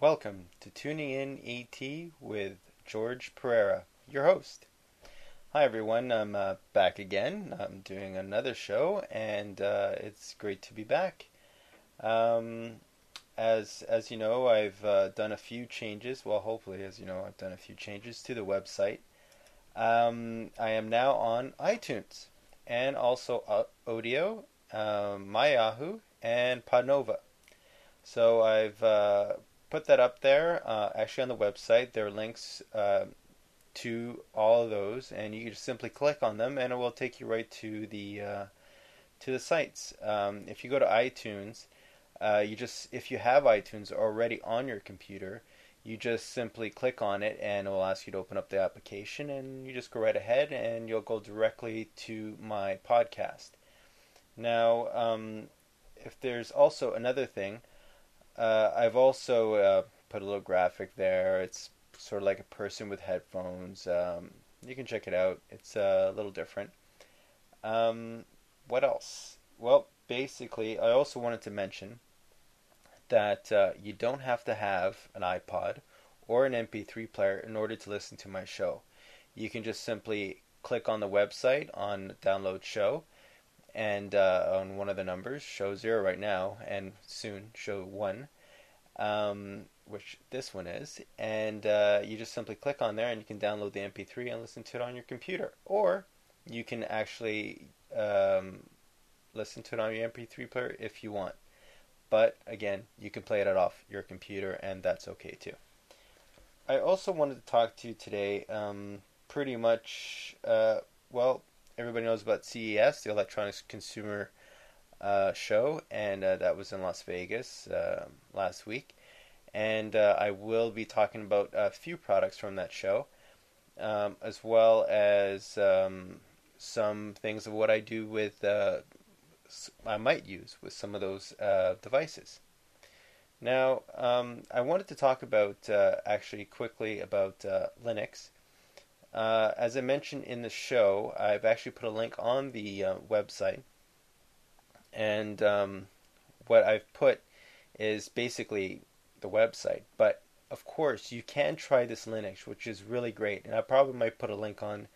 Welcome to Tuning In AT with George Pereira, your host. Hi everyone, I'm uh, back again. I'm doing another show, and uh, it's great to be back. Um, as as you know, I've uh, done a few changes. Well, hopefully, as you know, I've done a few changes to the website. Um, I am now on iTunes and also uh, Odeo, um, MyYahoo, and Podnova. So I've uh, put that up there. Uh, actually, on the website, there are links uh, to all of those, and you just simply click on them, and it will take you right to the uh, to the sites. Um, if you go to iTunes, uh, you just if you have iTunes already on your computer, you just simply click on it, and it will ask you to open up the application, and you just go right ahead, and you'll go directly to my podcast. Now, um, if there's also another thing uh, I've also uh, put a little graphic there. It's sort of like a person with headphones. Um, you can check it out. It's uh, a little different. Um, what else? Well, basically, I also wanted to mention that uh, you don't have to have an iPod or an MP3 player in order to listen to my show. You can just simply click on the website on download show and uh, on one of the numbers, show zero right now, and soon show one, um, which this one is, and uh, you just simply click on there, and you can download the MP3 and listen to it on your computer, or you can actually um, listen to it on your MP3 player if you want. But again, you can play it off your computer, and that's okay too. I also wanted to talk to you today, um, pretty much, uh, well, everybody knows about CES, the Electronics Consumer uh, Show, and uh, that was in Las Vegas uh, last week. And uh, I will be talking about a few products from that show, um, as well as um, some things of what I do with, uh, I might use with some of those uh, devices. Now, um, I wanted to talk about actually quickly about Linux uh, as I mentioned in the show, I've actually put a link on the uh, website, and um, what I've put is basically the website. But of course, you can try this Linux, which is really great, and I probably might put a link on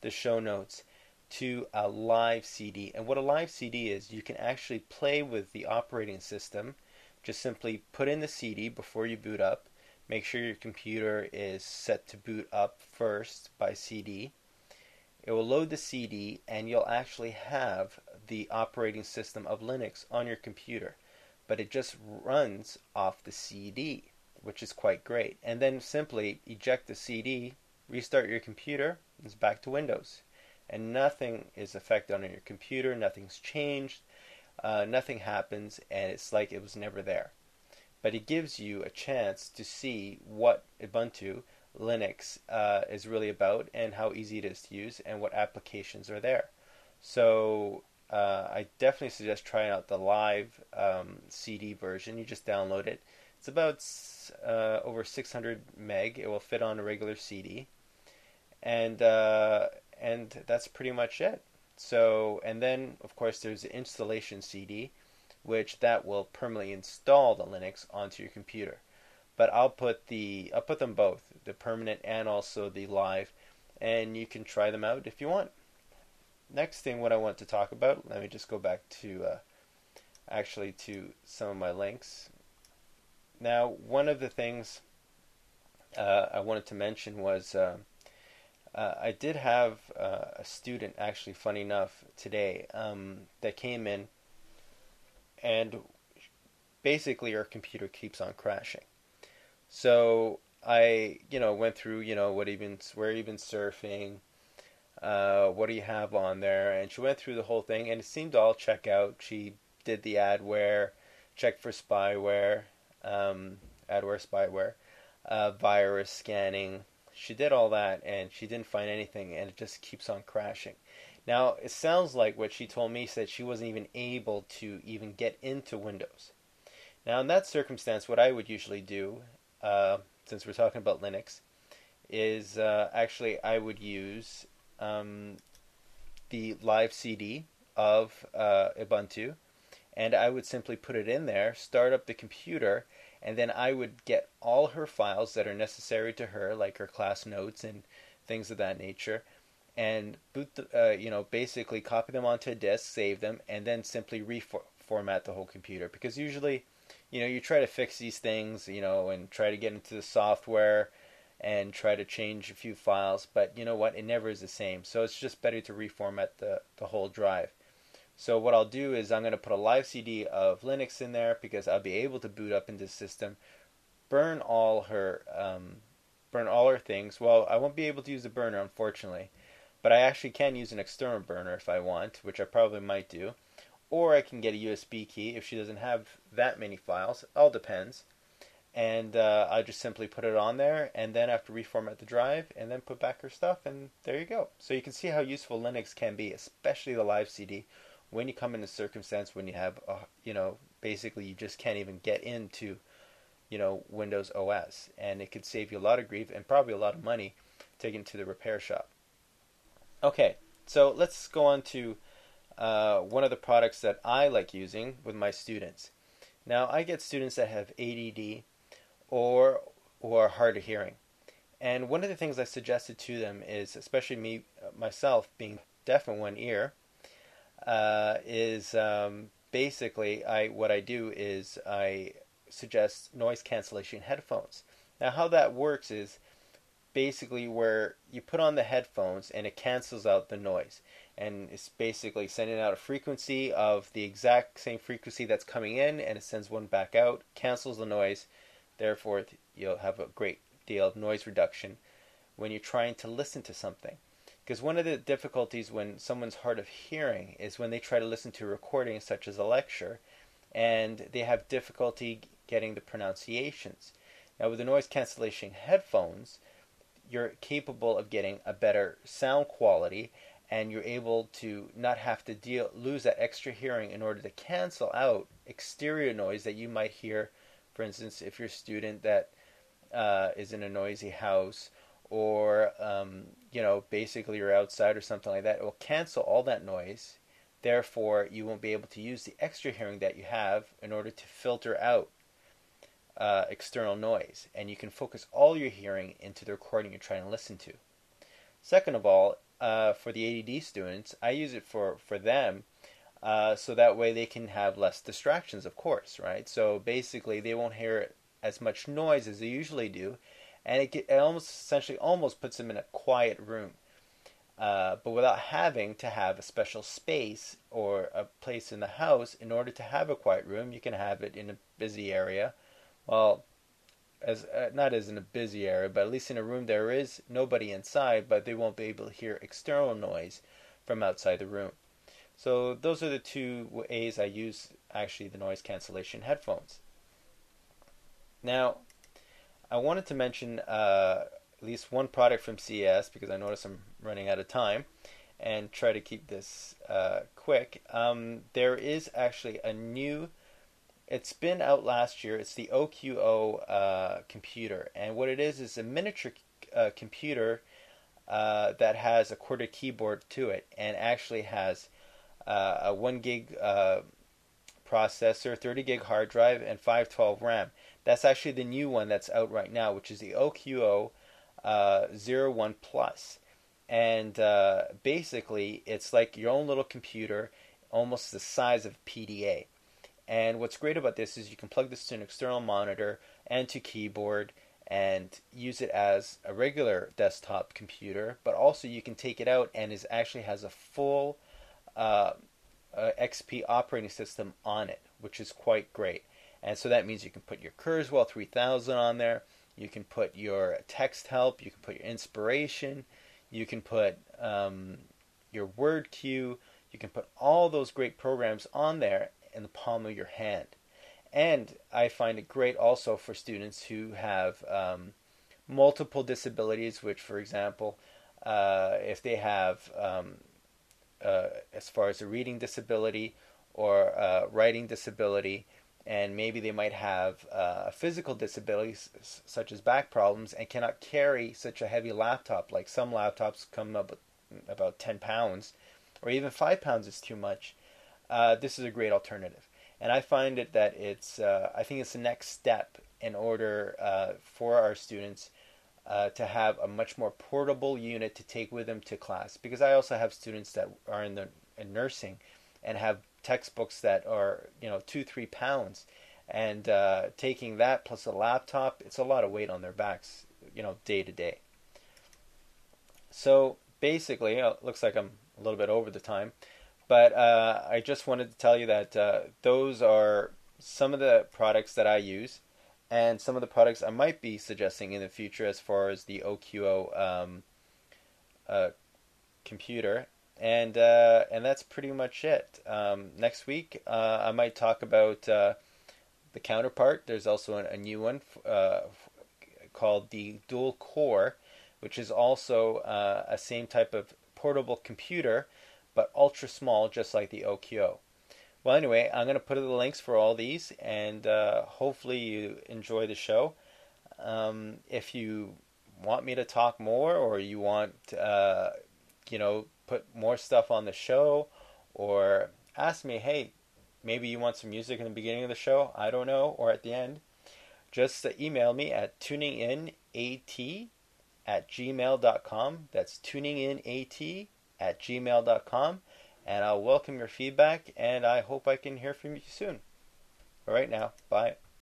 the show notes to a live CD. And what a live CD is, you can actually play with the operating system. Just simply put in the CD before you boot up Make sure your computer is set to boot up first by CD. It will load the CD and you'll actually have the operating system of Linux on your computer. But it just runs off the CD, which is quite great. And then simply eject the CD, restart your computer, and it's back to Windows. And nothing is affected on your computer, nothing's changed, uh, nothing happens, and it's like it was never there but it gives you a chance to see what Ubuntu Linux uh, is really about and how easy it is to use and what applications are there. So uh, I definitely suggest trying out the live um, CD version. You just download it. It's about uh, over 600 meg. It will fit on a regular CD, and uh, and that's pretty much it. So and then of course there's the installation CD which that will permanently install the Linux onto your computer. But I'll put the I'll put them both, the permanent and also the live, and you can try them out if you want. Next thing, what I want to talk about, let me just go back to uh, actually to some of my links. Now, one of the things uh, I wanted to mention was uh, uh, I did have uh, a student, actually, funny enough, today um, that came in and basically our computer keeps on crashing. So I, you know, went through, you know, what even where even surfing, uh, what do you have on there, and she went through the whole thing, and it seemed to all check out. She did the adware, checked for spyware, um, adware, spyware, uh, virus scanning. She did all that, and she didn't find anything, and it just keeps on crashing. Now, it sounds like what she told me said she wasn't even able to even get into Windows. Now, in that circumstance, what I would usually do, uh, since we're talking about Linux, is uh, actually I would use um, the live CD of uh, Ubuntu, and I would simply put it in there, start up the computer, and then I would get all her files that are necessary to her, like her class notes and things of that nature, and boot the, uh, you know basically copy them onto a disk, save them, and then simply reformat the whole computer. Because usually, you know, you try to fix these things, you know, and try to get into the software and try to change a few files, but you know what? It never is the same. So it's just better to reformat the, the whole drive. So what I'll do is I'm going to put a live CD of Linux in there because I'll be able to boot up into the system, burn all her um, burn all her things. Well, I won't be able to use the burner unfortunately, but I actually can use an external burner if I want, which I probably might do, or I can get a USB key if she doesn't have that many files. It All depends and uh, I just simply put it on there, and then I have to reformat the drive, and then put back her stuff, and there you go. So you can see how useful Linux can be, especially the live CD, when you come in a circumstance when you have, a, you know, basically you just can't even get into, you know, Windows OS, and it could save you a lot of grief and probably a lot of money taken to the repair shop. Okay, so let's go on to uh, one of the products that I like using with my students. Now I get students that have ADD or who are hard of hearing. And one of the things I suggested to them is, especially me myself being deaf in one ear, uh, is um, basically I what I do is I suggest noise cancellation headphones. Now, how that works is basically where you put on the headphones and it cancels out the noise, and it's basically sending out a frequency of the exact same frequency that's coming in, and it sends one back out, cancels the noise, Therefore, you'll have a great deal of noise reduction when you're trying to listen to something. Because one of the difficulties when someone's hard of hearing is when they try to listen to a recording, such as a lecture, and they have difficulty getting the pronunciations. Now, with the noise cancellation headphones, you're capable of getting a better sound quality and you're able to not have to deal lose that extra hearing in order to cancel out exterior noise that you might hear for instance, if you're a student that uh, is in a noisy house or um, you know basically you're outside or something like that, it will cancel all that noise. Therefore, you won't be able to use the extra hearing that you have in order to filter out uh, external noise, and you can focus all your hearing into the recording you're trying to listen to. Second of all, uh, for the ADD students, I use it for for them uh, so that way they can have less distractions, of course, right? So basically, they won't hear as much noise as they usually do, and it, it almost essentially almost puts them in a quiet room, uh, but without having to have a special space or a place in the house in order to have a quiet room. You can have it in a busy area, well, as uh, not as in a busy area, but at least in a room there is nobody inside, but they won't be able to hear external noise from outside the room. So those are the two ways I use actually the noise cancellation headphones. Now, I wanted to mention uh, at least one product from CES because I notice I'm running out of time and try to keep this uh, quick. Um, there is actually a new, it's been out last year, it's the OQO uh, computer. And what it is is a miniature uh, computer uh, that has a QWERTY keyboard to it and actually has uh, a 1 gig uh, processor, 30 gig hard drive, and 512 RAM. That's actually the new one that's out right now, which is the OQO uh, 01 Plus. And uh, basically, it's like your own little computer, almost the size of PDA. And what's great about this is you can plug this to an external monitor and to keyboard and use it as a regular desktop computer, but also you can take it out and it actually has a full uh, uh, XP operating system on it, which is quite great. And so that means you can put your Kurzweil 3000 on there, you can put your Texthelp, you can put your inspiration, you can put um, your WordQ, you can put all those great programs on there in the palm of your hand. And I find it great also for students who have um, multiple disabilities, which, for example, uh, if they have um, uh, as far as a reading disability or writing disability, and maybe they might have uh, a physical disability such as back problems and cannot carry such a heavy laptop. Like some laptops come up about 10 pounds, or even 5 pounds is too much. Uh, this is a great alternative. and I find it that it's uh, I think it's the next step in order uh, for our students uh, to have a much more portable unit to take with them to class. Because I also have students that are in the in nursing and have textbooks that are you know two three pounds, and uh, taking that plus a laptop, it's a lot of weight on their backs, you know, day to day. So basically, it looks like I'm a little bit over the time, but uh, I just wanted to tell you that uh, those are some of the products that I use and some of the products I might be suggesting in the future as far as the OQO um, uh, computer. And uh, and that's pretty much it. Um, next week, uh, I might talk about uh, the counterpart. There's also a, a new one called the Dual Core, which is also a same type of portable computer, but ultra small, just like the OQO. Well, anyway, I'm going to put the links for all these, and uh, hopefully you enjoy the show. Um, if you want me to talk more, or you want, uh, you know, put more stuff on the show, or ask me, hey, maybe you want some music in the beginning of the show, I don't know, or at the end, just uh, email me at tuninginat at gmail.com. That's tuninginat at gmail.com and I'll welcome your feedback and I hope I can hear from you soon. All right now, bye.